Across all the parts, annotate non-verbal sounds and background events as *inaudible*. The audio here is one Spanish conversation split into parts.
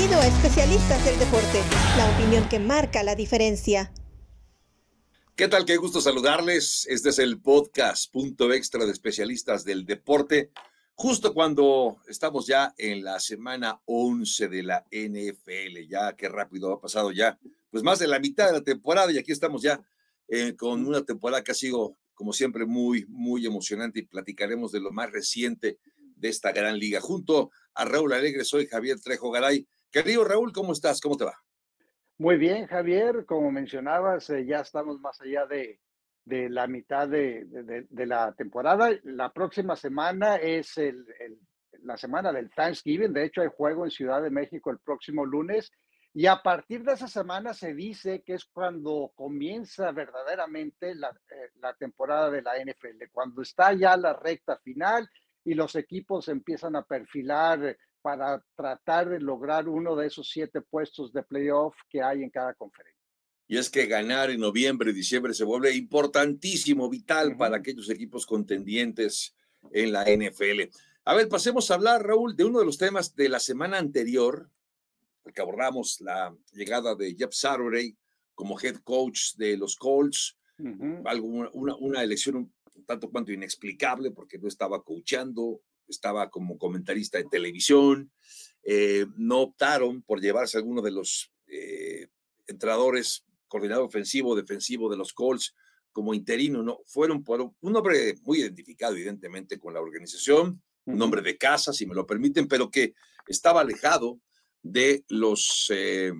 Bienvenido a Especialistas del Deporte, la opinión que marca la diferencia. ¿Qué tal? Qué gusto saludarles. Este es el podcast Punto Extra de Especialistas del Deporte. Justo cuando estamos ya en la semana 11 de la NFL, ya qué rápido ha pasado ya, pues más de la mitad de la temporada y aquí estamos ya eh, con una temporada que ha sido, como siempre, muy, muy emocionante y platicaremos de lo más reciente de esta gran liga. Junto a Raúl Alegre, soy Javier Trejo Garay. Querido Raúl, ¿cómo estás? ¿Cómo te va? Muy bien, Javier. Como mencionabas, eh, ya estamos más allá de, de la mitad de, de, la temporada. La próxima semana es el, la semana del Thanksgiving. De hecho, hay juego en Ciudad de México el próximo lunes. Y a partir de esa semana se dice que es cuando comienza verdaderamente la, eh, la temporada de la NFL, cuando está ya la recta final y los equipos empiezan a perfilar para tratar de lograr uno de esos siete puestos de playoff que hay en cada conferencia. Y es que ganar en noviembre y diciembre se vuelve importantísimo, vital para aquellos equipos contendientes en la NFL. A ver, pasemos a hablar, Raúl, de uno de los temas de la semana anterior, porque abordamos la llegada de Jeff Saturday como head coach de los Colts, algo, una, una, elección tanto cuanto inexplicable porque no estaba coachando, estaba como comentarista de televisión, eh, no optaron por llevarse a alguno de los eh, entrenadores, coordinador ofensivo, defensivo de los Colts como interino, no, fueron por un hombre muy identificado evidentemente con la organización, un hombre de casa, si me lo permiten, pero que estaba alejado de los eh,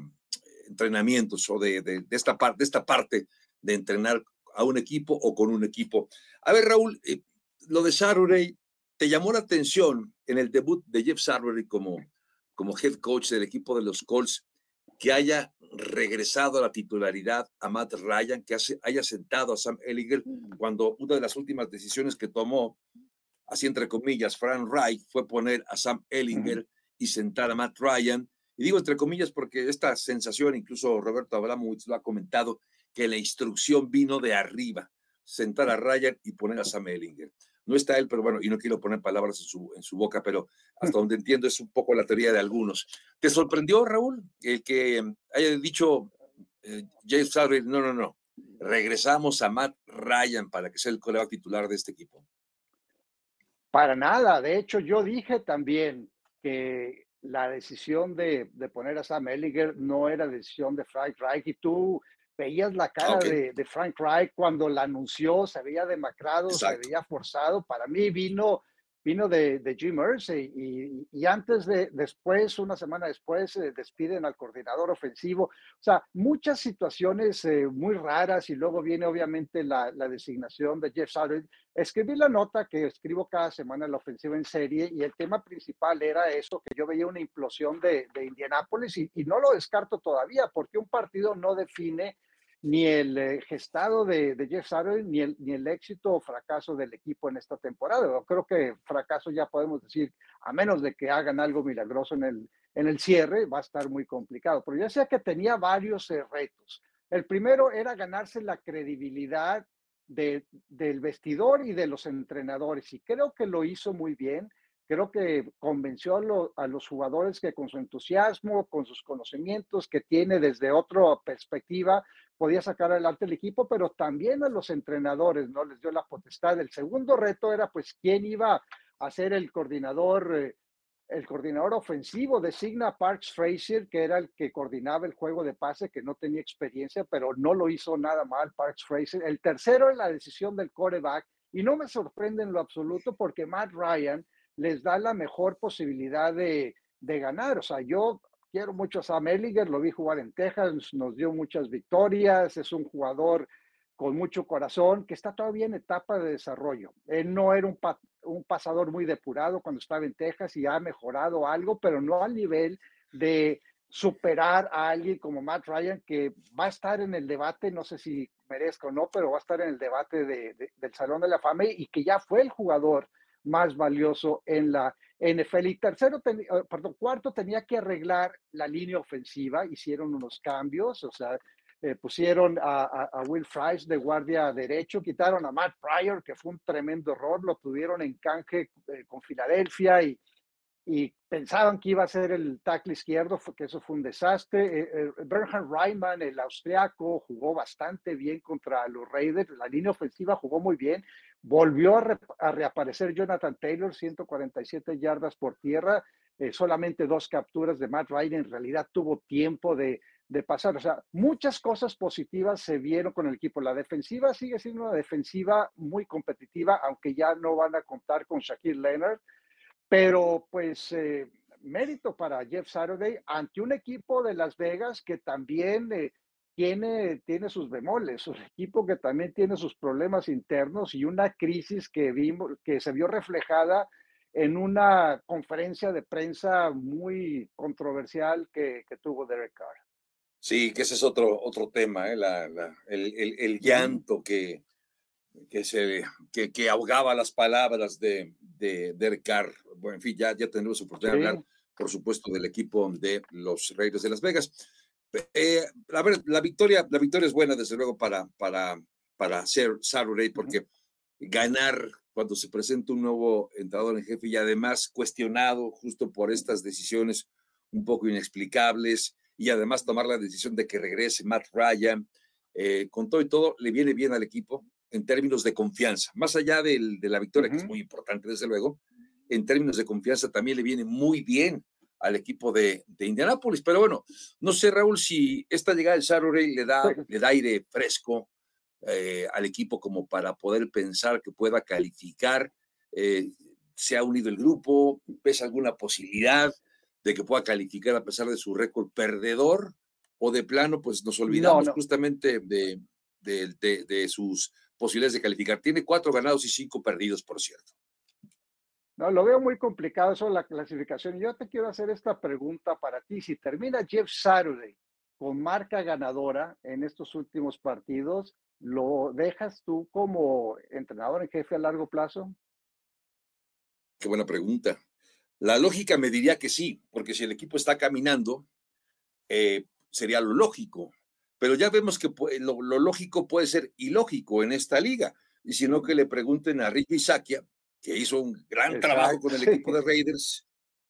entrenamientos o de, de, esta parte, de esta parte de entrenar a un equipo o con un equipo. A ver, Raúl, eh, lo de Saturday, ¿te llamó la atención en el debut de Jeff Saturday como, como head coach del equipo de los Colts que haya regresado a la titularidad a Matt Ryan, que haya sentado a Sam Ellinger cuando una de las últimas decisiones que tomó, así entre comillas, Frank Wright, fue poner a Sam Ellinger y sentar a Matt Ryan. Y digo entre comillas porque esta sensación, incluso Roberto Abramowitz lo ha comentado, que la instrucción vino de arriba, sentar a Ryan y poner a Sam Ellinger. No está él, pero bueno, y no quiero poner palabras en su, en su boca, pero hasta donde entiendo es un poco la teoría de algunos. ¿Te sorprendió, Raúl, el que em, haya dicho eh, James Sauer, no, no, no, regresamos a Matt Ryan para que sea el colega titular de este equipo? Para nada, de hecho yo dije también que la decisión de, de poner a Sam Ellinger no era decisión de Frank Reich y tú veías la cara de, de, Frank Reich cuando la anunció, se veía demacrado, se veía forzado. Para mí vino, vino de, de Jim Irsay y, y, antes de, después, una semana después, se despiden al coordinador ofensivo. O sea, muchas situaciones eh, muy raras y luego viene obviamente la, la designación de Jeff Saturday. Escribí la nota que escribo cada semana en la ofensiva en serie y el tema principal era eso, que yo veía una implosión de, de Indianápolis y, y no lo descarto todavía porque un partido no define ni el eh, gestado de, Jeff Saturday, ni el, ni el éxito o fracaso del equipo en esta temporada. Yo creo que fracaso ya podemos decir, a menos de que hagan algo milagroso en el, en el cierre, va a estar muy complicado. Pero yo sé que tenía varios eh, retos. El primero era ganarse la credibilidad de, del vestidor y de los entrenadores, y creo que lo hizo muy bien. Creo que convenció a, los jugadores que con su entusiasmo, con sus conocimientos que tiene desde otra perspectiva, podía sacar adelante el equipo, pero también a los entrenadores, ¿no? Les dio la potestad. El segundo reto era, pues, quién iba a ser el coordinador, eh, el coordinador ofensivo. Designa Parks Frazier, que era el que coordinaba el juego de pase, que no tenía experiencia, pero no lo hizo nada mal Parks Frazier. El tercero es la decisión del coreback, y no me sorprende en lo absoluto porque Matt Ryan les da la mejor posibilidad de, ganar. O sea, yo quiero mucho a Sam Ellinger, lo vi jugar en Texas, nos dio muchas victorias, es un jugador con mucho corazón, que está todavía en etapa de desarrollo. Él no era un, pasador muy depurado cuando estaba en Texas y ha mejorado algo, pero no al nivel de superar a alguien como Matt Ryan, que va a estar en el debate, no sé si merezca o no, pero va a estar en el debate del Salón de la Fama y que ya fue el jugador más valioso en la NFL. Y tercero, eh, perdón, cuarto, tenía que arreglar la línea ofensiva, hicieron unos cambios, o sea, eh, pusieron a, Will Fries de guardia derecho, quitaron a Matt Pryor, que fue un tremendo error, lo tuvieron en canje eh, con Filadelfia y, y pensaban que iba a ser el tackle izquierdo, que eso fue un desastre. Eh, eh, Bernhard Reimann, el austriaco, jugó bastante bien contra los Raiders, la línea ofensiva jugó muy bien, volvió a, reaparecer Jonathan Taylor, 147 yardas por tierra, eh, solamente dos capturas de Matt Ryan, en realidad tuvo tiempo de, de pasar. O sea, muchas cosas positivas se vieron con el equipo. La defensiva sigue siendo una defensiva muy competitiva, aunque ya no van a contar con Shaquille Leonard pero pues eh, mérito para Jeff Saturday ante un equipo de Las Vegas que también eh, tiene, tiene sus bemoles, un equipo que también tiene sus problemas internos y una crisis que, vimos, que se vio reflejada en una conferencia de prensa muy controversial que, tuvo Derek Carr. Sí, que ese es otro, otro tema, ¿eh? el, el, llanto que, que, se, que, que, ahogaba las palabras de, de Carr. Bueno, en fin, ya, ya tendremos oportunidad de hablar, por supuesto, del equipo de los Raiders de Las Vegas. Eh, a ver, la victoria, la victoria es buena, desde luego, para, para, para ser Saturday, porque ganar cuando se presenta un nuevo entrenador en jefe y además cuestionado justo por estas decisiones un poco inexplicables y además tomar la decisión de que regrese Matt Ryan, eh, con todo y todo, le viene bien al equipo en términos de confianza. Más allá de la victoria, que es muy importante, desde luego, en términos de confianza también le viene muy bien al equipo de, de Indianápolis. Pero bueno, no sé, Raúl, si esta llegada del Saturday le da, le da aire fresco eh, al equipo como para poder pensar que pueda calificar. Eh, se ha unido el grupo, ¿ves alguna posibilidad de que pueda calificar a pesar de su récord perdedor? O de plano, pues nos olvidamos justamente de, de, sus posibilidades de calificar. Tiene cuatro ganados y cinco perdidos, por cierto. No, lo veo muy complicado eso la clasificación. Yo te quiero hacer esta pregunta para ti. Si termina Jeff Saturday con marca ganadora en estos últimos partidos, ¿lo dejas tú como entrenador en jefe a largo plazo? Qué buena pregunta. La lógica me diría que sí, porque si el equipo está caminando, eh, sería lo lógico pero ya vemos que lo, lógico puede ser ilógico en esta liga. Y si no, que le pregunten a Ricky Sakia, que hizo un gran trabajo con el equipo de *laughs* Raiders,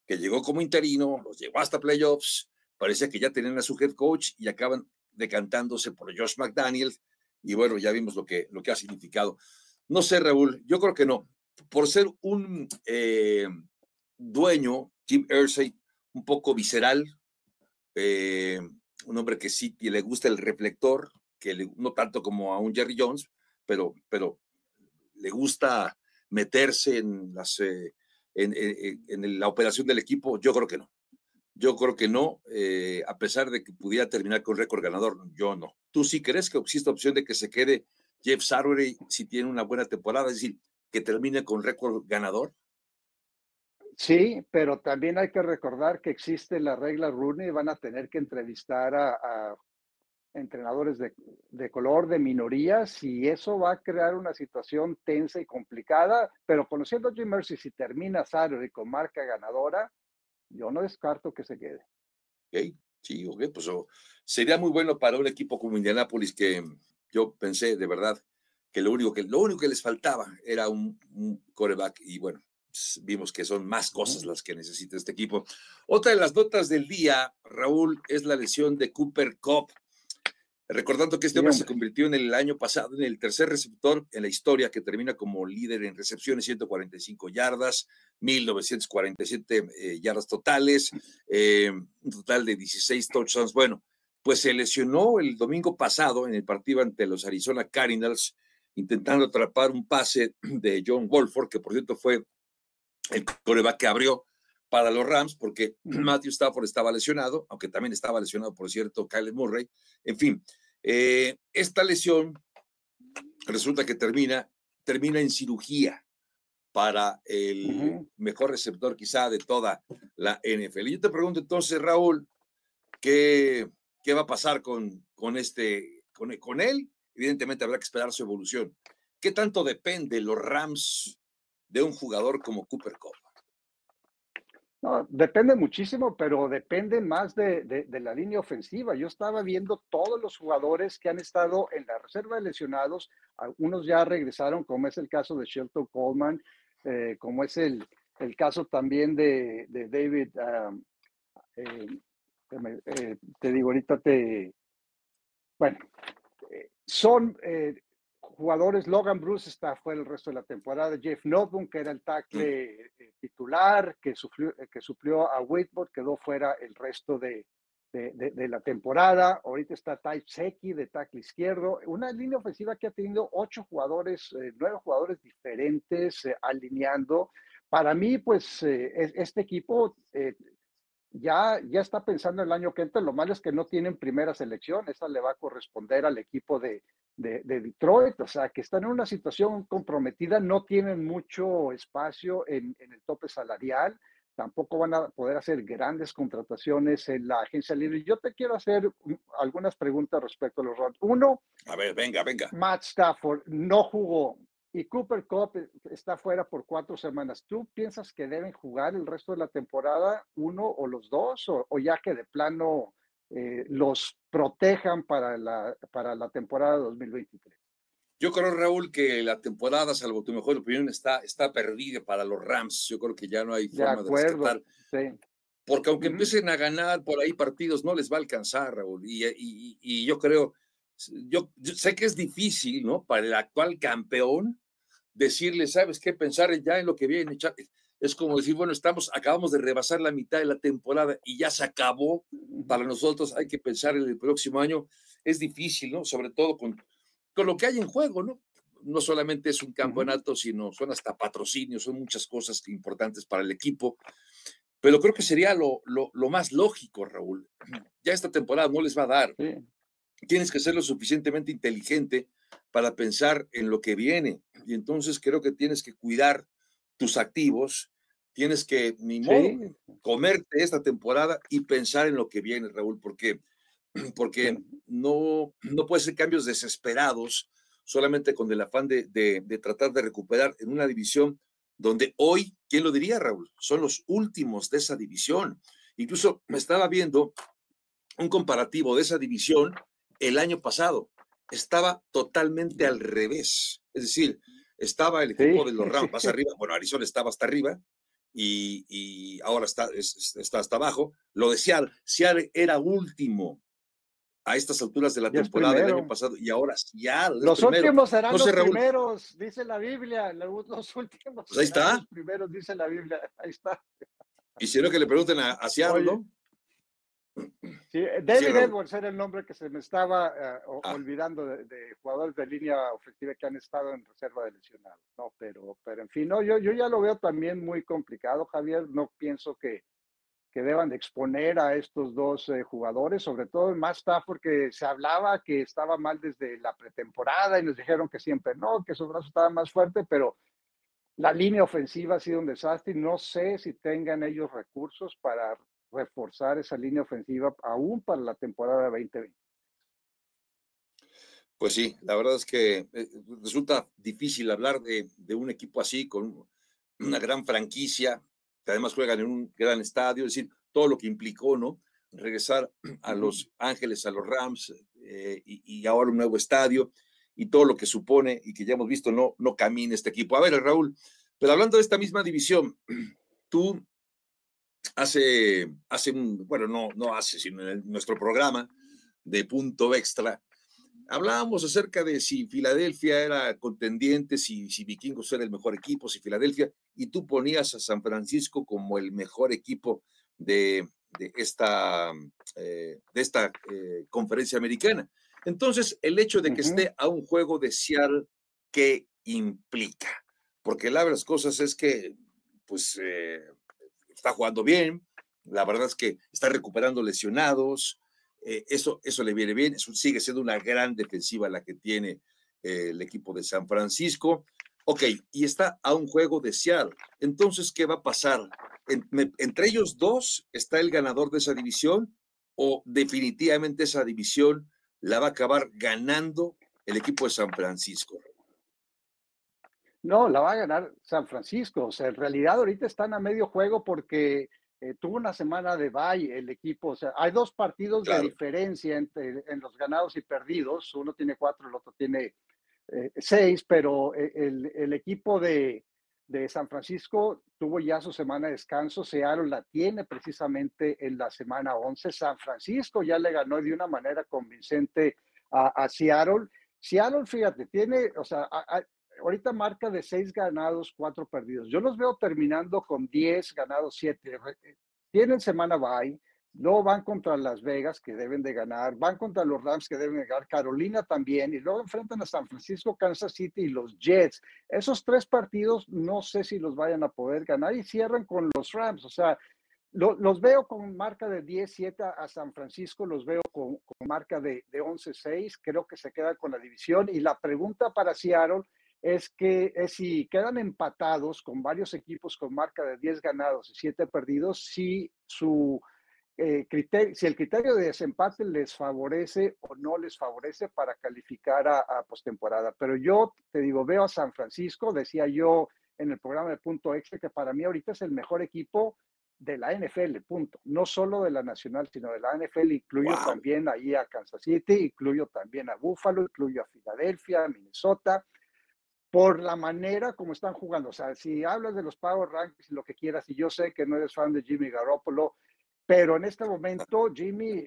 que llegó como interino, los llevó hasta playoffs, parece que ya tenían a su head coach y acaban decantándose por Josh McDaniel. Y bueno, ya vimos lo que, lo que ha significado. No sé, Raúl, yo creo que no. Por ser un eh, dueño, Jim Irsay, un poco visceral, eh, un hombre que sí le gusta el reflector, que no tanto como a un Jerry Jones, pero, pero le gusta meterse en, las, eh, en, la operación del equipo, yo creo que no. Yo creo que no, eh, a pesar de que pudiera terminar con récord ganador, yo no. ¿Tú sí crees que existe opción de que se quede Jeff Saturday si tiene una buena temporada, es decir, que termine con récord ganador? Sí, pero también hay que recordar que existe la regla Rooney y van a tener que entrevistar a, entrenadores de, color, de minorías, y eso va a crear una situación tensa y complicada, pero conociendo a Jim Mercy, si termina Saturday con marca ganadora, yo no descarto que se quede. Ok, sí, ok, pues sería muy bueno para un equipo como Indianapolis que yo pensé de verdad que lo único que, lo único que les faltaba era un, un coreback y bueno, vimos que son más cosas las que necesita este equipo. Otra de las notas del día, Raúl, es la lesión de Cooper Cup. Recordando que este hombre se convirtió en el año pasado en el tercer receptor en la historia que termina como líder en recepciones, 145 yardas, 1947 eh, yardas totales, eh, un total de 16 touchdowns. Bueno, pues se lesionó el domingo pasado en el partido ante los Arizona Cardinals, intentando atrapar un pase de John Wolford, que por cierto fue el coreback que abrió para los Rams, porque Matthew Stafford estaba lesionado, aunque también estaba lesionado, por cierto, Kyle Murray. En fin, eh, esta lesión resulta que termina, termina en cirugía para el mejor receptor quizá de toda la NFL. Y yo te pregunto entonces, Raúl, ¿qué, qué va a pasar con, con, este, con, con él? Evidentemente habrá que esperar su evolución. ¿Qué tanto depende los Rams de un jugador como Cooper Cup? No, depende muchísimo, pero depende más de, la línea ofensiva. Yo estaba viendo todos los jugadores que han estado en la reserva de lesionados. Algunos ya regresaron, como es el caso de Shelton Coleman, eh, como es el, el caso también de, David, eh, eh, te digo, ahorita te, bueno, son jugadores, Logan Bruce está fuera el resto de la temporada, Jeff Notboom, que era el tackle titular, que, sufrió, que suplió a Whitmore, quedó fuera el resto de, de, la temporada. Ahorita está Ty Seki de tackle izquierdo. Una línea ofensiva que ha tenido ocho jugadores, eh, nueve jugadores diferentes eh, alineando. Para mí, pues, eh, este equipo ya, ya está pensando el año que entra. Lo malo es que no tienen primera selección. Esa le va a corresponder al equipo de, de, Detroit. O sea, que están en una situación comprometida. No tienen mucho espacio en, en el tope salarial tampoco van a poder hacer grandes contrataciones en la agencia libre. Yo te quiero hacer algunas preguntas respecto a los Rams. Uno, a ver, venga, venga. Matt Stafford no jugó y Cooper Cup está fuera por cuatro semanas. ¿Tú piensas que deben jugar el resto de la temporada uno o los dos o, ya que de plano eh, los protejan para la, para la temporada 2023? Yo creo, Raúl, que la temporada, salvo tu mejor opinión, está, está perdida para los Rams. Yo creo que ya no hay forma de, rescatar. Porque aunque empiecen a ganar por ahí partidos, no les va a alcanzar, Raúl. Y, yo creo, yo, sé que es difícil, ¿no? Para el actual campeón, decirle, ¿sabes qué? Pensar ya en lo que viene. Es como decir, bueno, estamos, acabamos de rebasar la mitad de la temporada y ya se acabó. Para nosotros hay que pensar en el próximo año. Es difícil, ¿no? Sobre todo con con lo que hay en juego, ¿no? No solamente es un campeonato, sino son hasta patrocinios, son muchas cosas importantes para el equipo. Pero creo que sería lo, lo, más lógico, Raúl. Ya esta temporada no les va a dar. Tienes que ser lo suficientemente inteligente para pensar en lo que viene. Y entonces creo que tienes que cuidar tus activos, tienes que, ni modo, comerte esta temporada y pensar en lo que viene, Raúl, porque *clears throat* porque no, no puede ser cambios desesperados solamente con el afán de, de, tratar de recuperar en una división donde hoy, ¿quién lo diría, Raúl? Son los últimos de esa división. Incluso me estaba viendo un comparativo de esa división el año pasado. Estaba totalmente al revés. Es decir, estaba el equipo de los Rams más arriba. Bueno, Arizona estaba hasta arriba y, y ahora está, está hasta abajo. Lo de Seattle, Seattle era último a estas alturas de la temporada del año pasado y ahora ya. Los últimos serán los primeros, dice la Biblia. Los últimos pues ahí está. los primeros, dice la Biblia. Ahí está. Y si no, que le pregunten a, a ¿no? Sí, David Edwards era el nombre que se me estaba eh, ah. olvidando de, jugadores de línea ofensiva que han estado en reserva de lesionados, ¿no? Pero, pero en fin, no, yo, yo ya lo veo también muy complicado, Javier. No pienso que, que deban de exponer a estos dos eh, jugadores, sobre todo más Stafford, que se hablaba que estaba mal desde la pretemporada y nos dijeron que siempre no, que su brazo estaba más fuerte, pero la línea ofensiva ha sido un desastre y no sé si tengan ellos recursos para reforzar esa línea ofensiva aún para la temporada 2020. Pues sí, la verdad es que eh, resulta difícil hablar de, de un equipo así, con una gran franquicia, que además juegan en un gran estadio, es decir, todo lo que implicó, ¿no? Regresar *clears throat* a Los Ángeles, a los Rams eh, y, ahora un nuevo estadio y todo lo que supone y que ya hemos visto no, no camina este equipo. A ver, Raúl, pero hablando de esta misma división, *clears throat* tú hace, hace un, bueno, no, no hace, sino en nuestro programa de punto extra, Hablábamos acerca de si Filadelfia era contendiente, si, si Vikingos era el mejor equipo, si Filadelfia, y tú ponías a San Francisco como el mejor equipo de, esta, eh, de esta eh, conferencia americana. Entonces, el hecho de que esté a un juego de Seattle, ¿qué implica? Porque la verdad las cosas es que, pues, eh, está jugando bien, la verdad es que está recuperando lesionados, eh, eso, eso le viene bien, sigue siendo una gran defensiva la que tiene eh, el equipo de San Francisco. Ok, y está a un juego de Seattle. Entonces, ¿qué va a pasar? ¿Entre ellos dos está el ganador de esa división o definitivamente esa división la va a acabar ganando el equipo de San Francisco? No, la va a ganar San Francisco. O sea, en realidad ahorita están a medio juego porque eh, tuvo una semana de bye el equipo, o sea, hay dos partidos de diferencia entre en los ganados y perdidos, uno tiene cuatro, el otro tiene eh, seis, pero eh, el, el, equipo de, de San Francisco tuvo ya su semana de descanso, Seattle la tiene precisamente en la semana 11, San Francisco ya le ganó de una manera convincente a, Seattle. Seattle, fíjate, tiene, o sea, ahorita marca de seis ganados, cuatro perdidos. Yo los veo terminando con 10 ganados, siete. Tienen semana bye, luego van contra Las Vegas, que deben de ganar, van contra los Rams, que deben de ganar, Carolina también, y luego enfrentan a San Francisco, Kansas City y los Jets. Esos tres partidos no sé si los vayan a poder ganar y cierran con los Rams. O sea, los veo con marca de 10-7 a San Francisco, los veo con, marca de, de 11-6, creo que se queda con la división. Y la pregunta para Seattle es que es si quedan empatados con varios equipos con marca de 10 ganados y 7 perdidos, si su eh, criterio, si el criterio de desempate les favorece o no les favorece para calificar a, a postemporada. Pero yo te digo, veo a San Francisco, decía yo en el programa de Punto Extra, que para mí ahorita es el mejor equipo de la NFL, punto. No solo de la nacional, sino de la NFL. Incluyo también ahí a Kansas City, incluyo también a Buffalo, incluyo a Filadelfia, Minnesota por la manera como están jugando. O sea, si hablas de los Power Rankings y lo que quieras, y yo sé que no eres fan de Jimmy Garoppolo, pero en este momento Jimmy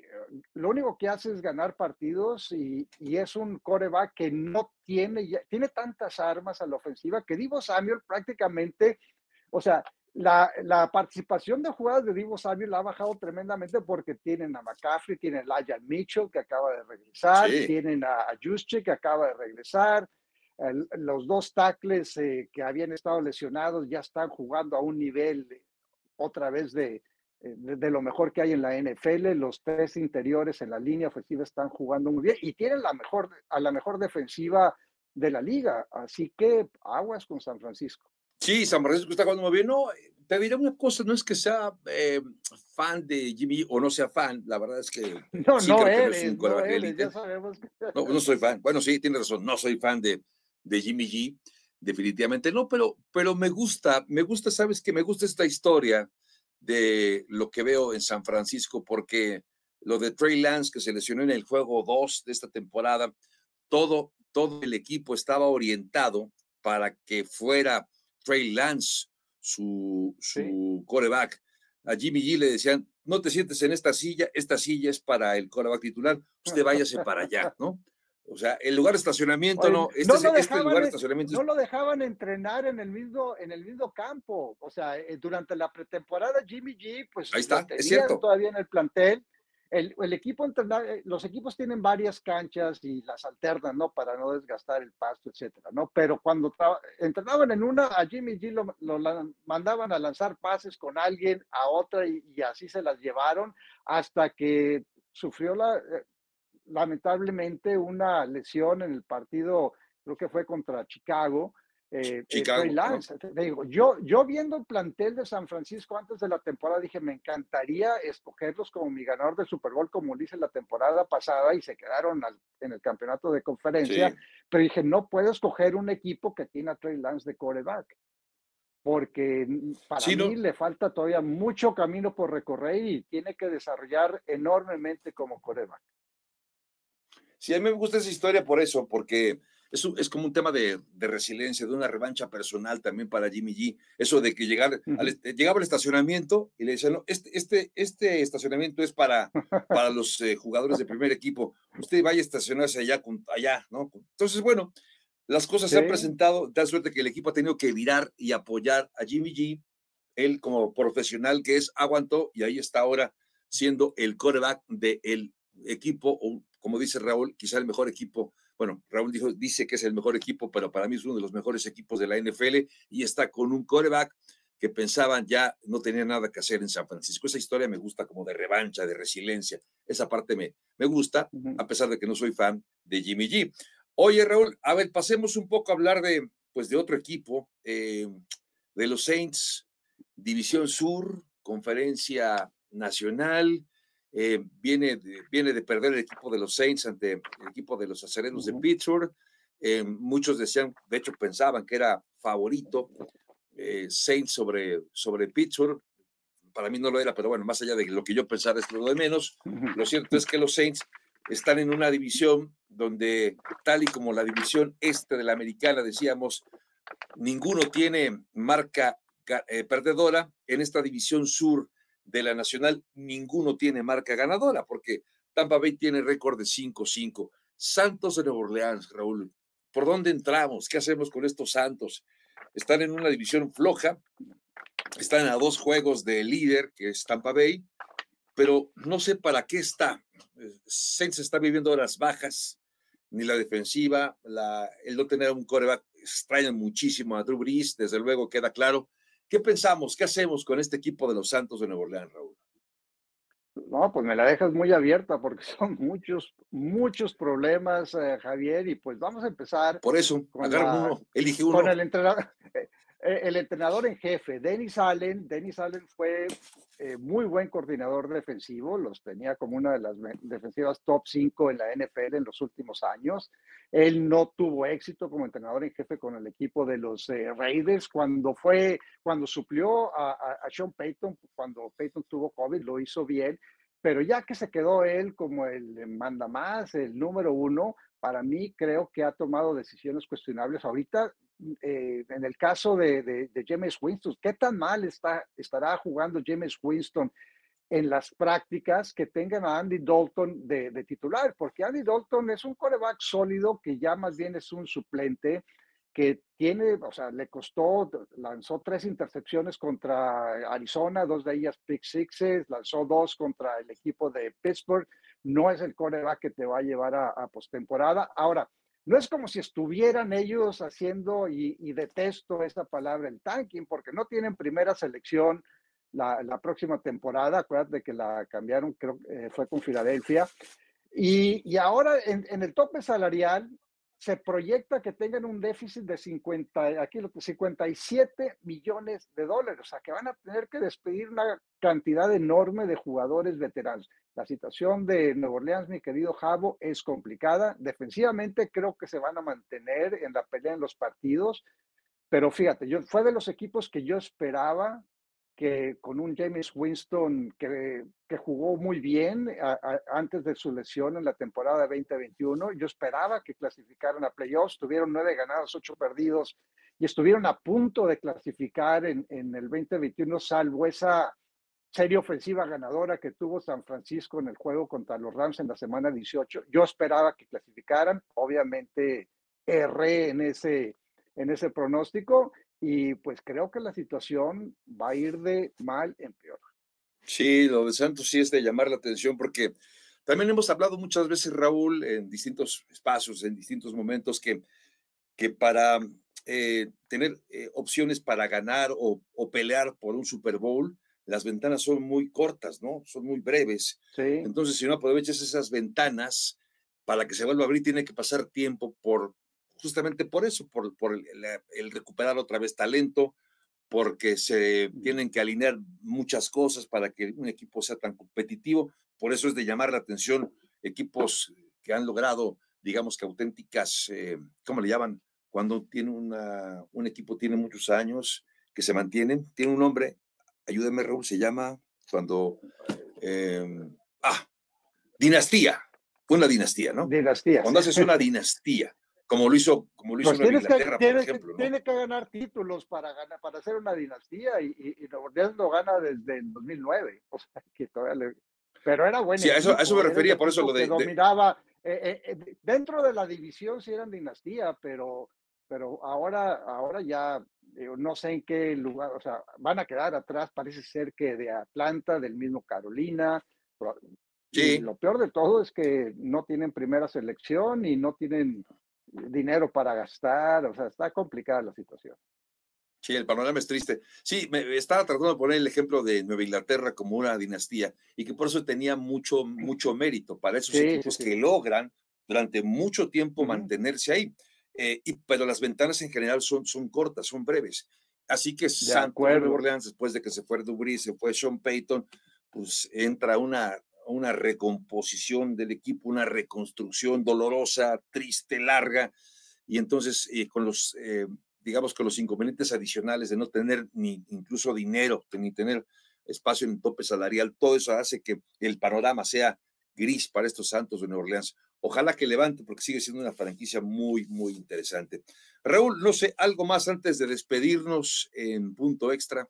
lo único que hace es ganar partidos y, y es un coreback que no tiene, tiene tantas armas a la ofensiva que Divo Samuel prácticamente, o sea, la, la, participación de jugadas de Divo Samuel ha bajado tremendamente porque tienen a McCaffrey, tienen a Lion Mitchell que acaba de regresar, tienen a, a que acaba de regresar, los dos tackles eh, que habían estado lesionados ya están jugando a un nivel otra vez eh, de, de, lo mejor que hay en la NFL. Los tres interiores en la línea ofensiva están jugando muy bien y tienen la mejor, a la mejor defensiva de la liga. Así que aguas con San Francisco. Sí, San Francisco está jugando muy bien. No, te diré una cosa, no es que sea eh, fan de Jimmy o no sea fan, la verdad es que *laughs* no, no, eres, no, eres, ya sabemos no, no soy fan. Bueno, sí, tienes razón, no soy fan de, de Jimmy G, definitivamente no, pero, pero me gusta, me gusta, sabes que me gusta esta historia de lo que veo en San Francisco, porque lo de Trey Lance que se lesionó en el juego 2 de esta temporada, todo, todo el equipo estaba orientado para que fuera Trey Lance su, su coreback. A Jimmy G le decían, no te sientes en esta silla, esta silla es para el coreback titular, usted váyase para allá, *laughs* ¿no? O sea, el lugar de estacionamiento no, este, no, lo este lugar de estacionamiento no lo dejaban entrenar en el mismo, en el mismo campo. O sea, eh, durante la pretemporada Jimmy G, pues Ahí está, es cierto. todavía en el plantel. El, el equipo eh, los equipos tienen varias canchas y las alternan, ¿no? Para no desgastar el pasto, etcétera, ¿no? Pero cuando entrenaban en una, a Jimmy G lo, lo, mandaban a lanzar pases con alguien, a otra, y, y así se las llevaron hasta que sufrió la, eh, lamentablemente una lesión en el partido, creo que fue contra Chicago. Eh, Chicago digo, yo, yo viendo el plantel de San Francisco antes de la temporada dije, me encantaría escogerlos como mi ganador del Super Bowl, como lo hice la temporada pasada y se quedaron en el campeonato de conferencia. Pero dije, no puedo escoger un equipo que tiene a Trey Lance de coreback porque para mí le falta todavía mucho camino por recorrer y tiene que desarrollar enormemente como coreback. Sí, a mí me gusta esa historia por eso, porque es, es como un tema de, de, resiliencia, de una revancha personal también para Jimmy G. Eso de que llegar, al, llegaba al estacionamiento y le decían, no, este, este, este estacionamiento es para, *laughs* para los eh, jugadores de primer equipo. Usted vaya a estacionarse allá, con, allá, ¿no? Entonces, bueno, las cosas se han presentado, da suerte que el equipo ha tenido que virar y apoyar a Jimmy G. Él como profesional que es, aguantó y ahí está ahora siendo el coreback del equipo, o como dice Raúl, quizá el mejor equipo. Bueno, Raúl dijo, dice que es el mejor equipo, pero para mí es uno de los mejores equipos de la NFL y está con un coreback que pensaban ya no tenía nada que hacer en San Francisco. Esa historia me gusta como de revancha, de resiliencia. Esa parte me, me gusta, a pesar de que no soy fan de Jimmy G. Oye, Raúl, a ver, pasemos un poco a hablar de, pues, de otro equipo, eh, de los Saints, División Sur, Conferencia Nacional. Eh, viene, de, viene de perder el equipo de los Saints ante el equipo de los acereros de Pittsburgh. Eh, muchos decían, de hecho pensaban que era favorito eh, Saints sobre, sobre Pittsburgh. Para mí no lo era, pero bueno, más allá de lo que yo pensara es lo de menos. Lo cierto es que los Saints están en una división donde, tal y como la división este de la americana, decíamos, ninguno tiene marca eh, perdedora. En esta división sur de la Nacional, ninguno tiene marca ganadora, porque Tampa Bay tiene récord de 5-5. Santos de Nueva Orleans, Raúl. ¿Por dónde entramos? ¿Qué hacemos con estos Santos? Están en una división floja, están a dos juegos de líder, que es Tampa Bay, pero no sé para qué está. Saints está viviendo horas bajas, ni la defensiva, el no tener un coreback extraña muchísimo a Drew Brees, desde luego queda claro. ¿Qué pensamos? ¿Qué hacemos con este equipo de los Santos de Nueva Orleans, Raúl? No, pues me la dejas muy abierta porque *laughs* son muchos, muchos problemas, eh, Javier, y pues vamos a empezar. Por eso, agarra uno, elige uno. Con el entrenador, *laughs* eh, el entrenador en jefe, Dennis Allen. Dennis Allen fue eh, muy buen coordinador defensivo, los tenía como una de las defensivas top 5 en la NFL en los últimos años. Él no tuvo éxito como entrenador en jefe con el equipo de los Raiders cuando fue, cuando suplió a, a, Sean Payton, cuando Payton tuvo COVID, lo hizo bien, pero ya que se quedó él como el manda más, el número uno, para mí creo que ha tomado decisiones cuestionables. Ahorita eh, en el caso de, James Winston, ¿qué tan mal está, estará jugando James Winston en las prácticas que tengan a Andy Dalton de, titular? Porque Andy Dalton es un coreback sólido que ya más bien es un suplente que tiene, o sea, le costó, lanzó tres intercepciones contra Arizona, dos de ellas pick sixes, lanzó dos contra el equipo de Pittsburgh. No es el coreback que te va a llevar a, a postemporada. Ahora, no es como si estuvieran ellos haciendo, y, detesto esa palabra, el tanking, porque no tienen primera selección la, próxima temporada. Acuérdate que la cambiaron, creo que eh, fue con Filadelfia. Y, ahora en, en, el tope salarial se proyecta que tengan un déficit de 50, aquí lo 57 millones de dólares, o sea que van a tener que despedir una cantidad enorme de jugadores veteranos. La situación de Nuevo Orleans, mi querido Javo, es complicada. Defensivamente creo que se van a mantener en la pelea en los partidos, pero fíjate, yo fue de los equipos que yo esperaba que con un James Winston que, que jugó muy bien antes de su lesión en la temporada 2021. Yo esperaba que clasificaran a playoffs, tuvieron nueve ganados, ocho perdidos y estuvieron a punto de clasificar en, en el 2021, salvo esa serie ofensiva ganadora que tuvo San Francisco en el juego contra los Rams en la semana 18. Yo esperaba que clasificaran, obviamente erré en ese, en ese pronóstico y pues creo que la situación va a ir de mal en peor. Sí, lo de Santos sí es de llamar la atención porque también hemos hablado muchas veces, Raúl, en distintos espacios, en distintos momentos, que, que para eh, tener eh, opciones para ganar o, o, pelear por un Super Bowl, las ventanas son muy cortas, ¿no? Son muy breves. Sí. Entonces, si no aprovechas esas ventanas, para que se vuelva a abrir, tiene que pasar tiempo por, justamente por eso, por, por el, recuperar otra vez talento, porque se tienen que alinear muchas cosas para que un equipo sea tan competitivo. Por eso es de llamar la atención equipos que han logrado, digamos que auténticas, eh, ¿cómo le llaman? Cuando tiene una, un equipo tiene muchos años que se mantienen, tiene un nombre, ayúdeme Raúl, se llama cuando, em, ah, dinastía, una dinastía, ¿no? Dinastía. Cuando haces una *laughs* dinastía como lo hizo, como lo hizo pues Inglaterra, que, por ejemplo. Tiene que ganar títulos para ganar, para hacer una dinastía y, y, y lo gana desde el 2009. *laughs* O sea, que todavía le, pero era bueno. Sí, a eso, a eso me refería, por eso lo de. dominaba. Eh, eh, eh, dentro de la división sí eran dinastía, pero, pero ahora, ahora ya no sé en qué lugar, o sea, van a quedar atrás, parece ser que de Atlanta, del mismo Carolina. Sí. Y lo peor de todo es que no tienen primera selección y no tienen dinero para gastar, o sea, está complicada la situación. Sí, el panorama es triste. Sí, me estaba tratando de poner el ejemplo de Nueva Inglaterra como una dinastía y que por eso tenía mucho, mucho mérito para esos equipos que logran durante mucho tiempo mantenerse ahí. Eh, y, pero las ventanas en general son, son cortas, son breves. Así que San Orleans, después de que se fue Dubry, se fue Sean Payton, pues entra una una recomposición del equipo, una reconstrucción dolorosa, triste, larga, y entonces eh, con los, eh, digamos, con los inconvenientes adicionales de no tener ni incluso dinero, ni tener espacio en tope salarial, todo eso hace que el panorama sea gris para estos Santos de Nueva Orleans. Ojalá que levante porque sigue siendo una franquicia muy, muy interesante. Raúl, no sé, algo más antes de despedirnos en punto extra.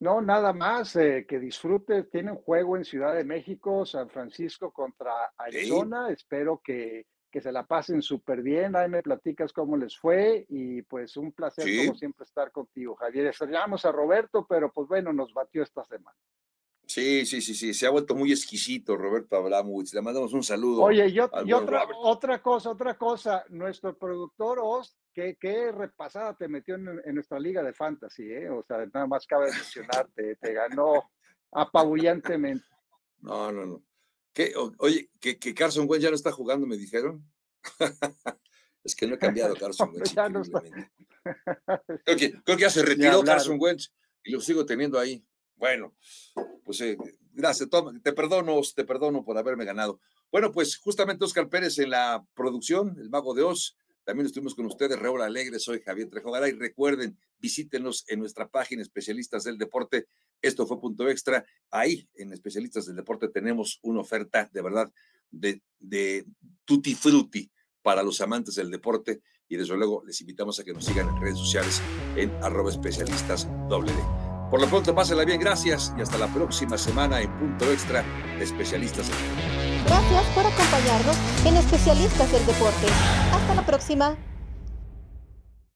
No, nada más, eh, que disfrute. Tienen juego en Ciudad de México, San Francisco contra Arizona. Espero que, que, se la pasen súper bien. Ahí me platicas cómo les fue y pues un placer como siempre estar contigo, Javier. Extrañamos a Roberto, pero pues bueno, nos batió esta semana. Sí, sí, sí, sí, se ha vuelto muy exquisito Roberto Abramowitz. Le mandamos un saludo. Oye, y, otra, otra cosa, otra cosa, nuestro productor Oz, qué, qué repasada te metió en, nuestra liga de fantasy, ¿eh? O sea, nada más cabe mencionarte, te ganó apabullantemente. *laughs* No, no, no. ¿Qué? oye, que, que Carson Wentz ya no está jugando, me dijeron. *laughs* es que no he cambiado Carson *laughs* Wentz. no está. creo, que, creo que ya se retiró Carson Wentz y lo sigo teniendo ahí. Bueno, pues eh, gracias, te perdono, te perdono por haberme ganado. Bueno, pues justamente Oscar Pérez en la producción, el mago de Oz. También estuvimos con ustedes, Raúl Alegre, soy Javier Trejo y recuerden, visítenos en nuestra página Especialistas del Deporte. Esto fue punto extra. Ahí, en Especialistas del Deporte, tenemos una oferta de verdad de, de tutti frutti para los amantes del deporte y desde luego les invitamos a que nos sigan en redes sociales en arroba especialistas doble por lo pronto, pásenla bien, gracias y hasta la próxima semana en Punto Extra de Especialistas Gracias por acompañarnos en Especialistas del Deporte. Hasta la próxima.